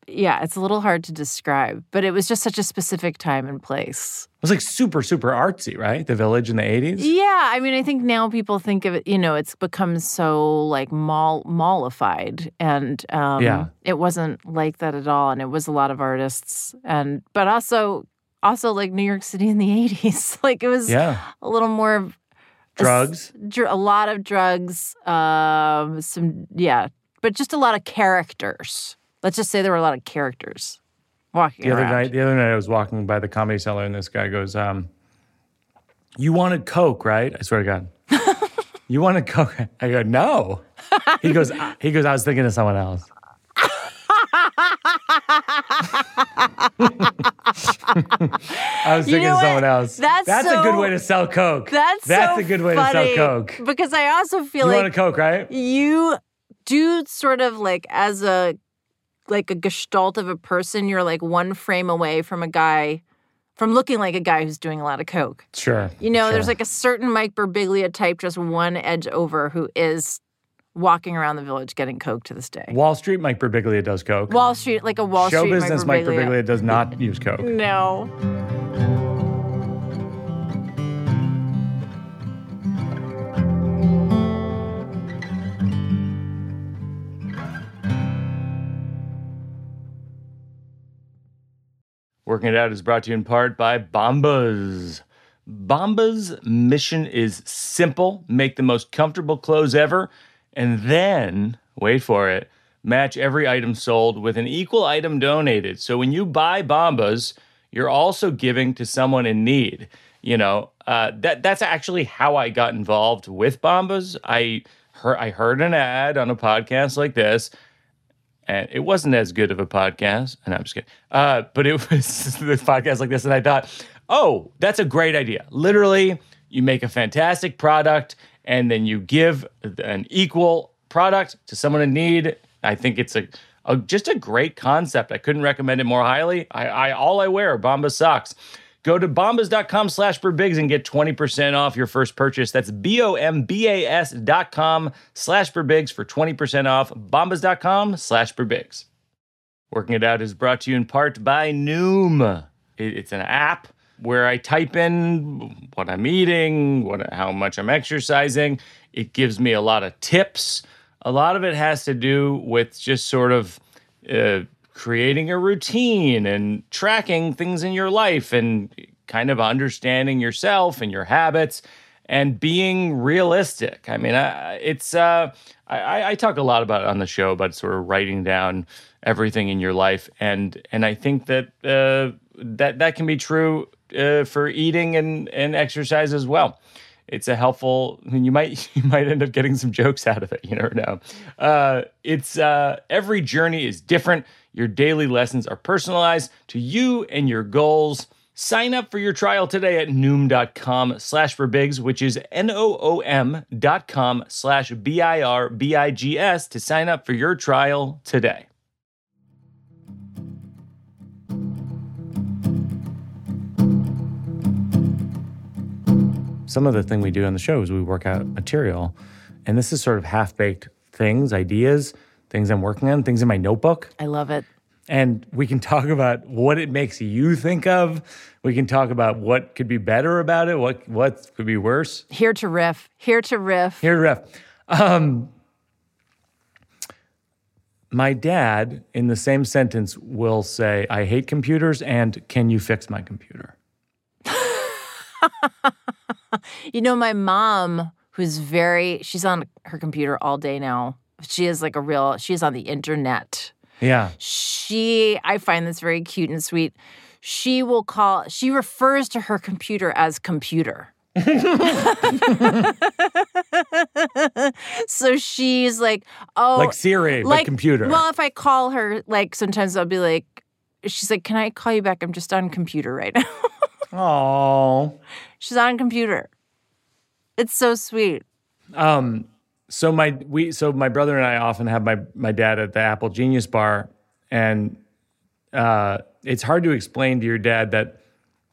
yeah it's a little hard to describe but it was just such a specific time and place it was like super super artsy, right? The village in the eighties. Yeah, I mean, I think now people think of it. You know, it's become so like mall mallified, and um, Yeah. it wasn't like that at all. And it was a lot of artists, and but also also like New York City in the '80s. like it was Yeah, a little more of a drugs. dr- a lot of drugs, um, some yeah, but just a lot of characters. Let's just say there were a lot of characters walking The other around. night, the other night, I was walking by the comedy cellar, and this guy goes, um, "You wanted Coke, right?" I swear to God. you wanted Coke? I go, "No." He goes, "I-" "He goes, I was thinking of someone else." I was You thinking someone else. That's that's a good way to sell Coke. That's That's so a good way to sell Coke. because I also feel You like want a Coke, right? you do sort of like as a like a gestalt of a person you're like one frame away from a guy from looking like a guy who's doing a lot of coke Sure. you know there's like a certain mike birbiglia type just one edge over who is walking around the village getting coke to this day Wall Street. Mike Birbiglia does Coke. wall street like a wall Show street business. Mike mike Birbiglia does not use Coke. no Working It Out is brought to you in part by Bombas. Bombas' mission is simple make the most comfortable clothes ever, and then, wait for it, match every item sold with an equal item donated. So when you buy Bombas, you're also giving to someone in need. You know, uh, that that's actually how I got involved with Bombas. I heard I heard an ad on a podcast like this, and it wasn't as good of a podcast. And I'm just kidding. Uh, but it was this podcast like this, and I thought, oh, that's a great idea. Literally, you make a fantastic product, and then you give an equal product to someone in need. I think it's a, a just a great concept. I couldn't recommend it more highly. I, I all I wear are Bombas socks. Go to bombas.com slash Birbigs and get 20% off your first purchase. That's B-O-M-B-A-S dot com slash Birbigs for 20% off. Bombas.com slash Birbigs. Working It Out is brought to you in part by Noom. It- It's an app where I type in what I'm eating, what how much I'm exercising. It gives me a lot of tips. A lot of it has to do with just sort of uh, creating a routine and tracking things in your life and kind of understanding yourself and your habits and being realistic. I mean, I, it's uh, I, I talk a lot about on the show about sort of writing down everything in your life, and and I think that uh, that that can be true uh, for eating and and exercise as well. It's a helpful. I mean, you might you might end up getting some jokes out of it. You never know. Uh, it's uh, every journey is different. Your daily lessons are personalized to you and your goals. Sign up for your trial today at noom.com slash birbigs, which is N-O-O-M dot com slash B-I-R-B-I-G-S to sign up for your trial today. Some of the thing we do on the show is we work out material. And this is sort of half-baked things, ideas, things I'm working on, things in my notebook I love it. and we can talk about what it makes you think of. We can talk about what could be better about it, what what could be worse. Here to riff. Here to riff. Here, ref. Um, my dad, in the same sentence, will say, "I hate computers," and "Can you fix my computer?" You know, my mom, who's very, she's on her computer all day now. She is like a real, she's on the internet. Yeah, She, I find this very cute and sweet. She will call, she refers to her computer as computer. so she's like, oh, like Siri, but computer. Well, if I call her, like sometimes I'll be like, she's like, can I call you back? I'm just on computer right now. Oh, she's on computer. It's so sweet. Um, so my we so my brother and I often have my my dad at the Apple Genius Bar, and uh, it's hard to explain to your dad that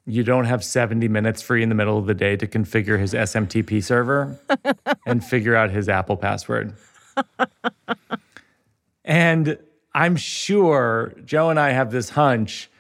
you don't have 70 minutes free in the middle of the day to configure his SMTP server and figure out his Apple password. and I'm sure Joe and I have this hunch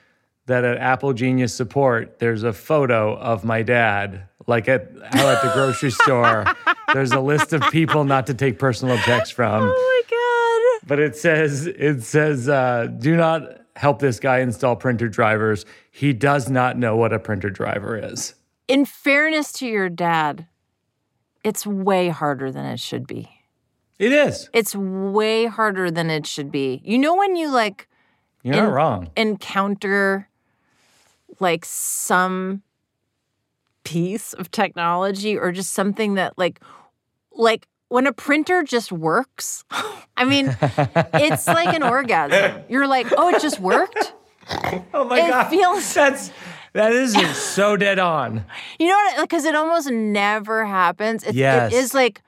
that at Apple Genius Support, there's a photo of my dad, like at how at the grocery store, there's a list of people not to take personal checks from. Oh my God. But it says it says uh, do not help this guy install printer drivers. He does not know what a printer driver is. In fairness to your dad, it's way harder than it should be. It is. It's way harder than it should be. You know when you like You're not wrong. encounter like some piece of technology or just something that like like when a printer just works i mean it's like an orgasm. You're like oh it just worked? Oh my it god, feels- that's that is so dead on. you know what because it almost never happens. It's, Yes. it is like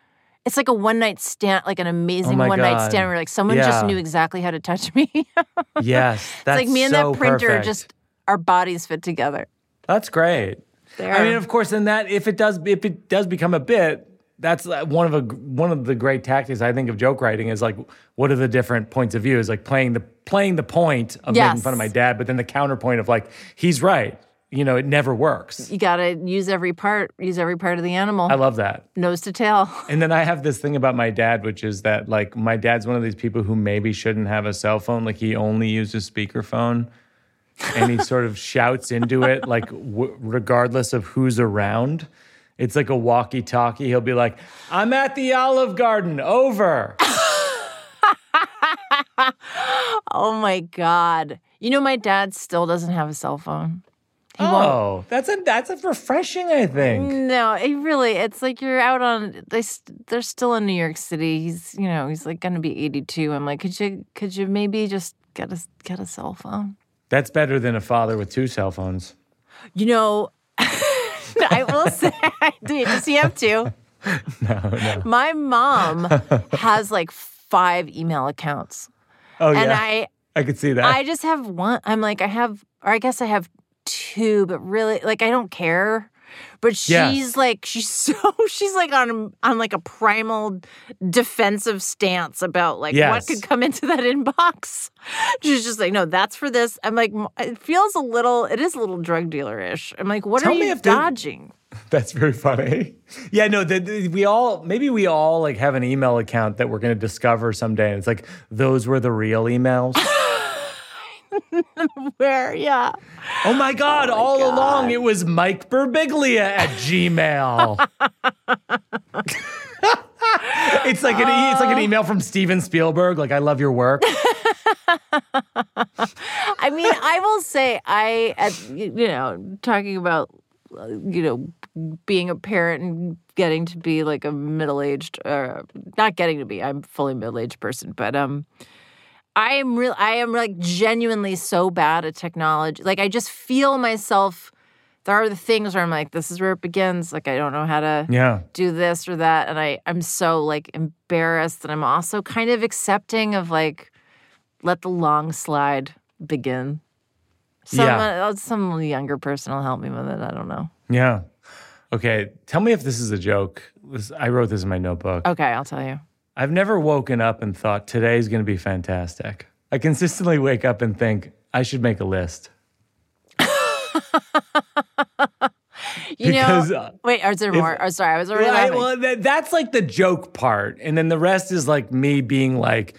it's like a one night stand like an amazing Oh one night stand where like someone just knew exactly how to touch me. It's Yes, that's like me and so that printer perfect. just our bodies fit together That's great. there I mean, of course, in that if it does if it does become a bit, that's uh, one of a one of the great tactics I think of joke writing is like what are the different points of view is like playing the playing the point of making Yes. fun of my dad, but then the counterpoint of like he's right. You know, it never works. you gotta use every part use every part of the animal I love that. nose to tail And then I have this thing about my dad, which is that like my dad's one of these people who maybe shouldn't have a cell phone. Like he only uses speakerphone, and he sort of shouts into it, like w- regardless of who's around. It's like a walkie-talkie. He'll be like, "I'm at the Olive Garden. Over." Oh my God. You know, my dad still doesn't have a cell phone. He won't. oh, that's a that's a refreshing. I think. No, it really, it's like you're out on, They they're still in New York City. He's, you know, he's like going to be 82. I'm like, could you, could you maybe just get a, get a cell phone? That's better than a father with two cell phones. You know, I will say, do you, does he have two? No, no. My mom has like five email accounts. Oh And yeah, I, I could see that. I just have one. I'm like, I have, or I guess I have two, but really, like, I don't care. But she's yes. like she's so she's like on on like a primal defensive stance about like yes. what could come into that inbox. She's just like, no, that's for this. I'm like, it feels a little, it is a little drug dealer ish. I'm like, what Tell are you dodging? That's very funny. Yeah, no, the, the, we all maybe we all like have an email account that we're going to discover someday. And it's like those were the real emails. Where? Yeah. Oh my God. Oh my all God. along, it was Mike Birbiglia at Gmail. it's like an it's like an email from Steven Spielberg. Like, I love your work. I mean, I will say, I, at, you know, talking about, you know, being a parent and getting to be like a middle aged, uh, not getting to be, I'm fully middle aged person, but um, I am real. I am like genuinely so bad at technology. Like I just feel myself. There are the things where I'm like, this is where it begins. Like I don't know how to yeah. do this or that, and I I'm so like embarrassed, and I'm also kind of accepting of like, let the long slide begin. Some yeah. Uh, some younger person will help me with it. I don't know. Yeah. Okay. Tell me if this is a joke. I wrote this in my notebook. Okay, I'll tell you. I've never woken up and thought today's going to be fantastic. I consistently wake up and think I should make a list. you because, know, uh, wait, is there more? oh, sorry, I was already right, Well, that, that's like the joke part, and then the rest is like me being like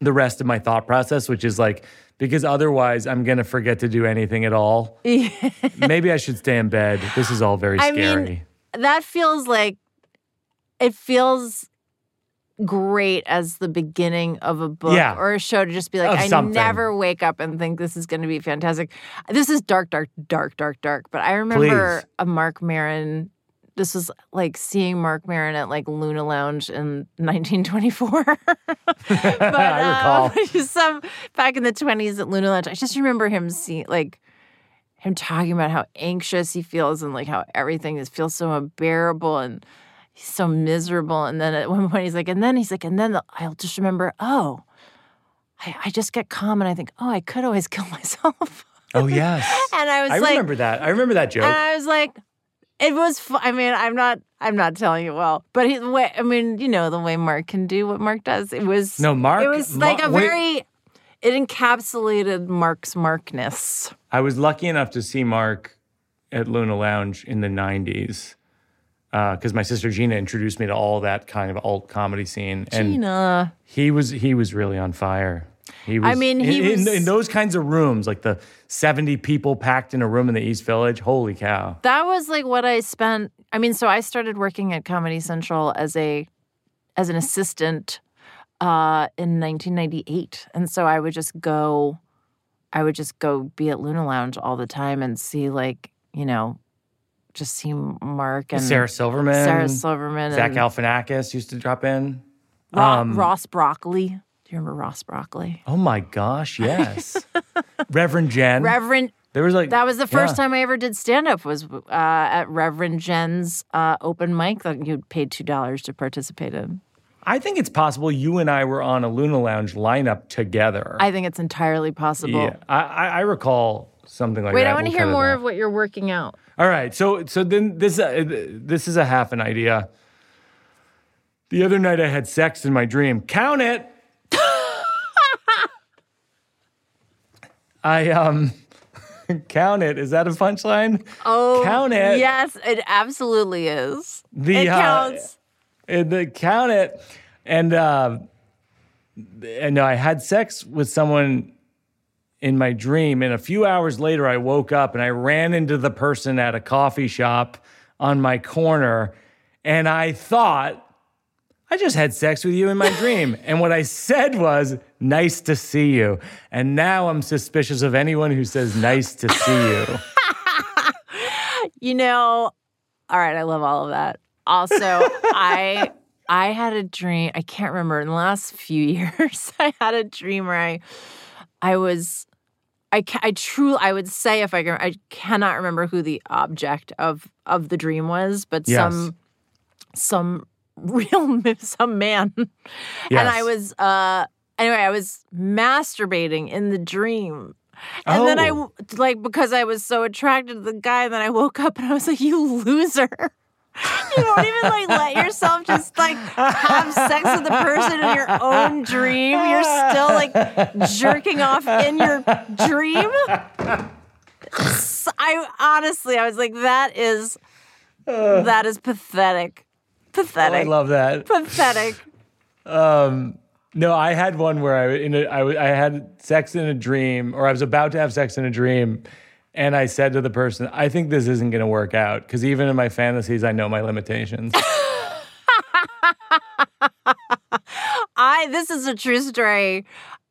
the rest of my thought process, which is like because otherwise I'm gonna forget to do anything at all. Maybe I should stay in bed. This is all very scary. I mean, that feels like it feels great as the beginning of a book yeah. or a show to just be like, I never wake up and think this is going to be fantastic. This is dark, dark, dark, dark, dark. But I remember Please. a Marc Maron. This was like seeing Marc Maron at like Luna Lounge in 1924. but, I recall. Um, some back in the 20s at Luna Lounge. I just remember him seeing like him talking about how anxious he feels and like how everything is feels so unbearable and he's so miserable. And then at one point he's like, and then he's like, and then I'll just remember, oh, I, I just get calm and I think, oh, I could always kill myself. Oh yes. and I was I like, remember that. I remember that joke. And I was like, it was. Fu- I mean, I'm not. I'm not telling you well, but he, the way. I mean, you know, the way Mark can do what Mark does. It was no Mark. It was like a very. It encapsulated Mark's Markness. I was lucky enough to see Mark at Luna Lounge in the '90s, because uh, my sister Gina introduced me to all that kind of alt comedy scene. And Gina, he was he was really on fire. He was. I mean, he in, was, in, in those kinds of rooms, like the seventy people packed in a room in the East Village. Holy cow! That was like what I spent. I mean, so I started working at Comedy Central as a as an assistant uh, in 1998, and so I would just go. I would just go be at Luna Lounge all the time and see like you know just see Mark and Sarah Silverman. Sarah Silverman. Zach Galifianakis used to drop in. Um, Ross Broccoli. Do you remember Ross Broccoli? Oh my gosh, yes. Reverend Jen. Reverend. There was like that was the first yeah. time I ever did stand up was uh, at Reverend Jen's uh, open mic that you paid two dollars to participate in. I think it's possible you and I were on a Luna Lounge lineup together. I think it's entirely possible. Yeah, I, I, I recall something like Wait, that. Wait, I want to we'll hear more of what you're working out. All right, so so then this uh, this is a half an idea. The other night I had sex in my dream. Count it. I um count it. Is that a punchline? Oh, count it. Yes, it absolutely is. The it uh, counts. Uh, the count it, and uh, and I had sex with someone in my dream. And a few hours later, I woke up and I ran into the person at a coffee shop on my corner. And I thought, I just had sex with you in my dream. and what I said was, nice to see you. And now I'm suspicious of anyone who says, nice to see you. you know, all right, I love all of that. Also, I. I had a dream. I can't remember in the last few years. I had a dream where I I was, I, I truly, I would say if I can, I cannot remember who the object of of the dream was, but yes. some, some real, some man, yes. and I was, uh, anyway, I was masturbating in the dream. And oh. then I like because I was so attracted to the guy, then I woke up and I was like, "You loser." You don't even like let yourself just like have sex with the person in your own dream. You're still like jerking off in your dream. I honestly, I was like, that is that is pathetic. Pathetic. Oh, I love that. Pathetic. Um, no, I had one where I in a, I, I had sex in a dream, or I was about to have sex in a dream, and I said to the person, I think this isn't going to work out because even in my fantasies, I know my limitations. I this is a true story.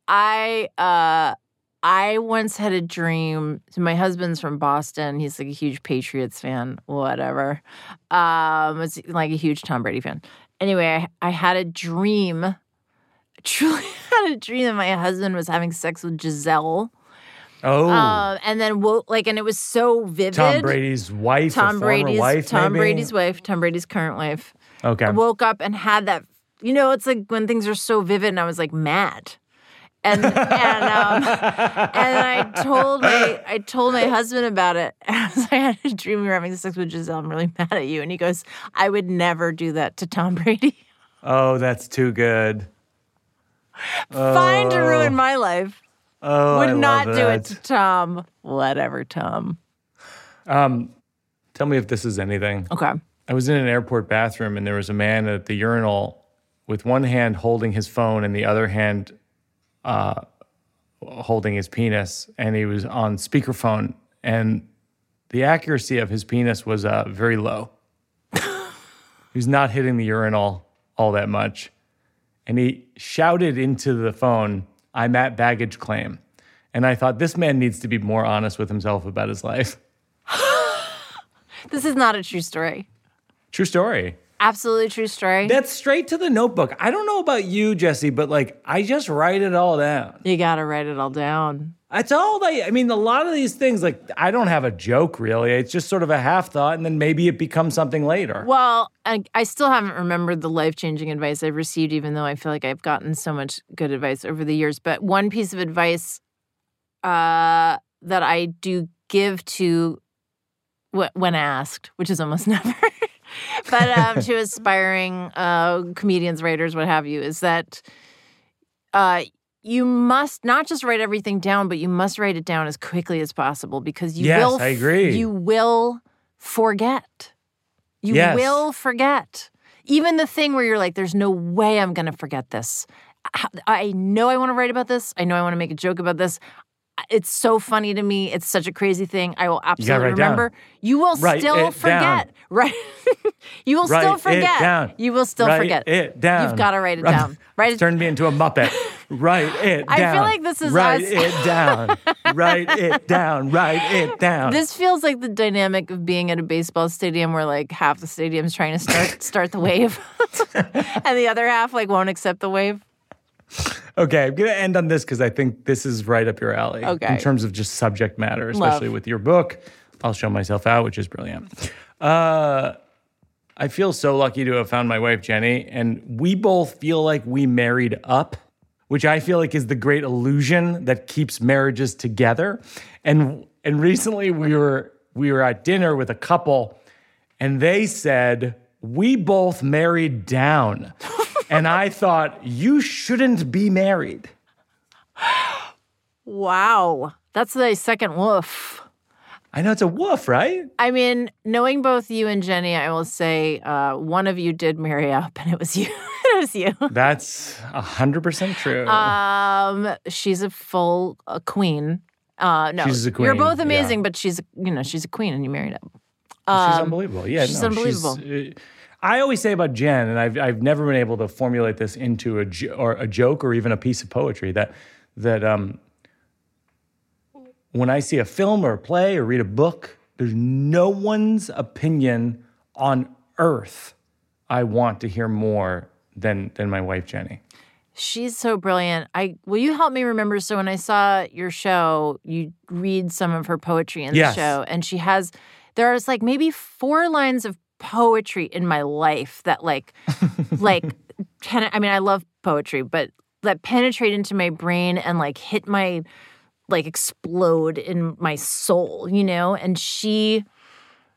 I uh I once had a dream. My husband's from Boston. He's like a huge Patriots fan, whatever. Um, it's like a huge Tom Brady fan. Anyway, I, I had a dream. Truly had a dream that my husband was having sex with Gisele. Oh, Um, and then woke like, and it was so vivid. Tom Brady's wife, Tom Brady's wife, Tom maybe? Brady's wife, Tom Brady's current wife. Okay. I woke up and had that. You know, it's like when things are so vivid, and I was like mad. And and um, and I told my I told my husband about it. I, was, I had a dream we were having sex with Gisele. I'm really mad at you. And he goes, I would never do that to Tom Brady. oh, that's too good. Fine to ruin my life. Oh, Would I not do that. it to Tom. Whatever, Tom. Um, tell me if this is anything. Okay. I was in an airport bathroom and there was a man at the urinal with one hand holding his phone and the other hand uh, holding his penis, and he was on speakerphone, and the accuracy of his penis was uh, very low. he was not hitting the urinal all that much, and he shouted into the phone, "I'm at baggage claim," and I thought this man needs to be more honest with himself about his life. This is not a true story. True story. Absolutely true story. That's straight to the notebook. I don't know about you, Jessi, but like I just write it all down. you got to write it all down. That's all they, I mean, a lot of these things, like I don't have a joke really. It's just sort of a half thought, and then maybe it becomes something later. Well, I, I still haven't remembered the life changing advice I've received, even though I feel like I've gotten so much good advice over the years. But one piece of advice uh, that I do give to wh- when asked, which is almost never, but um, to aspiring uh, comedians, writers, what have you, is that uh, you must not just write everything down, but you must write it down as quickly as possible because you Yes, will. I agree. You will forget. You Yes. will forget. Even the thing where you're like, "There's no way I'm going to forget this." I- I know I want to write about this. I know I want to make a joke about this. It's so funny to me. It's such a crazy thing. I will absolutely write it down. remember. You will Write still forget. Right? you will write still forget. down. You will still write forget. it down. You've got to write it down. Write it Turned me into a muppet. write it down. I feel like this is write us. it down. write it down. Write it down. This feels like the dynamic of being at a baseball stadium where like half the stadium's trying to start start the wave and the other half like won't accept the wave. Okay, I'm going to end on this because I think this is right up your alley. Okay. In terms of just subject matter, especially Love. with your book, I'll show myself out, which is brilliant. Uh, I feel so lucky to have found my wife, Jenny, and we both feel like we married up, which I feel like is the great illusion that keeps marriages together. And and recently we were we were at dinner with a couple, and they said we both married down. And I thought, you shouldn't be married. Wow. That's the second woof. I know it's a woof, right? I mean, knowing both you and Jenny, I will say uh, one of you did marry up and it was you. it was you. That's 100% true. Um, she's a full uh, queen. Uh, no, She's a You're queen, both yeah. amazing, but she's a, you know she's a queen and you married up. she's um, unbelievable. Yeah, she's no, unbelievable. uh, I always say about Jen, and I've, I've never been able to formulate this into a, jo- or a joke or even a piece of poetry, that, that um, when I see a film or a play or read a book, there's no one's opinion on earth I want to hear more than, than my wife, Jenny. She's so brilliant. I will you help me remember? So when I saw your show, you read some of her poetry in Yes. the show, and she has there's like maybe four lines of poetry in my life that like like pen, I mean I love poetry, but that penetrate into my brain and like hit my like explode in my soul, you know? And she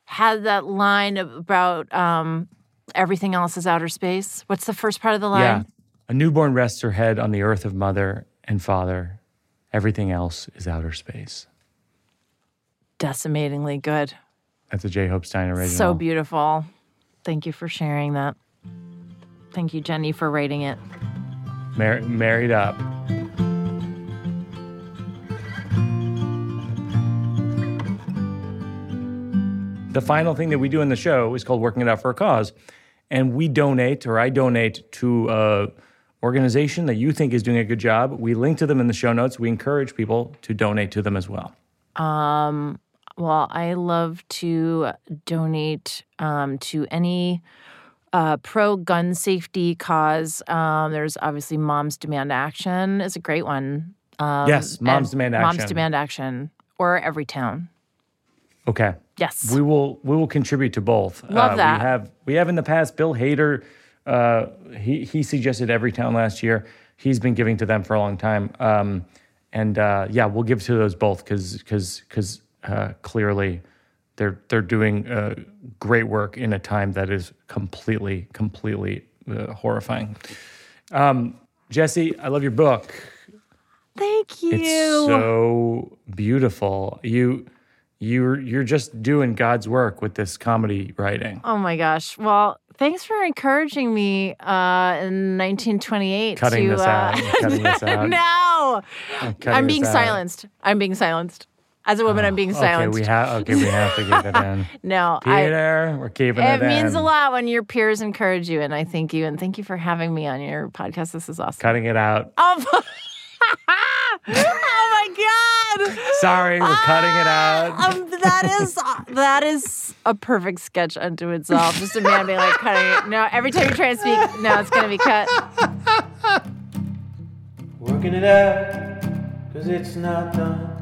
had that line about um, everything else is outer space. What's the first part of the line? Yeah. A newborn rests her head on the earth of mother and father. Everything else is outer space. Decimatingly good. That's a J. Hope Stein original. So beautiful. Thank you for sharing that. Thank you, Jenny, for writing it. Mar- married up. The final thing that we do in the show is called Working It Out for a Cause. And we donate, or I donate to a organization that you think is doing a good job. We link to them in the show notes. We encourage people to donate to them as well. Um, well, I love to donate um, to any uh, pro gun safety cause. Um, there's obviously Moms Demand Action is a great one. Um, yes, Moms Demand Action. Moms Demand Action, or Everytown. Okay. Yes. We will we will contribute to both. Love uh, that. We have we have in the past Bill Hader. Uh, he he suggested Everytown last year. He's been giving to them for a long time. Um, and uh, yeah, we'll give to those both because because because uh, clearly they're they're doing uh, great work in a time that is completely completely uh, horrifying. Um, Jessi, I love your book. Thank you. It's so beautiful. You you're you're just doing God's work with this comedy writing. Oh my gosh. Well, thanks for encouraging me uh, in 1928 Cutting to this out. uh, Cutting this out. no. I'm this being out. silenced. I'm being silenced. As a woman, I'm being silenced. Okay, silenced. we have okay, we have to keep it in. no, I, Peter, we're keeping it, it means in. a lot when your peers encourage you, and I thank you. And thank you for having me on your podcast. This is awesome. Cutting it out. Oh, oh my god! Sorry, we're cutting it out. Um, that is that is a perfect sketch unto itself. Just a man being like cutting it. No, every time you try and speak, no, it's gonna be cut. Working it out, cause it's not done.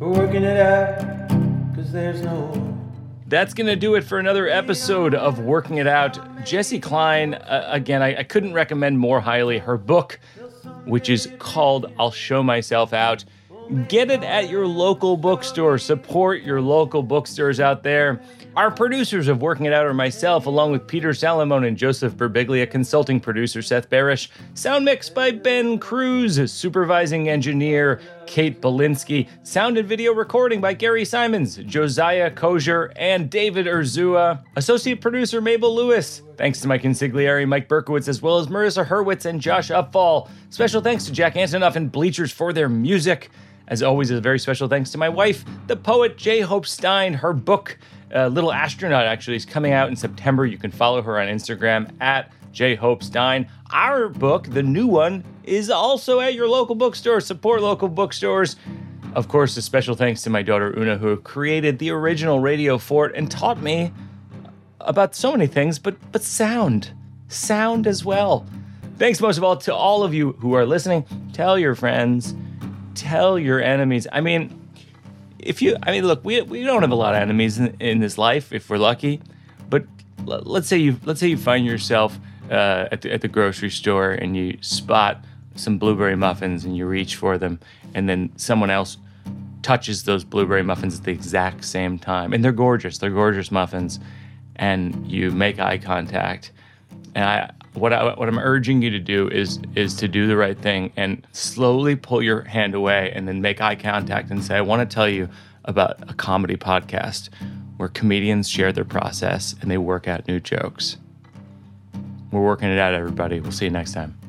We're working it out, cause there's no That's going to do it for another episode of Working It Out. Jessi Klein, uh, again, I, I couldn't recommend more highly her book, which is called I'll Show Myself Out. Get it at your local bookstore. Support your local bookstores out there. Our producers of Working It Out are myself, along with Peter Salamone and Joseph Birbiglia, consulting producer Seth Barish, sound mix by Ben Cruz, supervising engineer Kate Belinsky, sound and video recording by Gary Simons, Josiah Kozier, and David Urzua, associate producer Mabel Lewis. Thanks to Mike Consigliere, Mike Berkowitz, as well as Marissa Hurwitz and Josh Upfall. Special thanks to Jack Antonoff and Bleachers for their music. As always, a very special thanks to my wife, the poet J. Hope Stein. Her book, uh, Little Astronaut, actually is coming out in September. You can follow her on Instagram at J. Hope Stein. Our book, the new one, is also at your local bookstore. Support local bookstores. Of course, a special thanks to my daughter Oona, who created the original Radio Fort and taught me about so many things, but but sound, sound as well. Thanks most of all to all of you who are listening. Tell your friends, tell your enemies. I mean, if you, I mean, look, we we don't have a lot of enemies in, in this life if we're lucky, but let's say you let's say you find yourself uh, at the, at the grocery store and you spot some blueberry muffins and you reach for them, and then someone else touches those blueberry muffins at the exact same time, and they're gorgeous. They're gorgeous muffins, and you make eye contact. And I, what I, what I'm urging you to do is is to do the right thing and slowly pull your hand away, and then make eye contact and say, "I want to tell you about a comedy podcast where comedians share their process and they work out new jokes." We're working it out, everybody. We'll see you next time.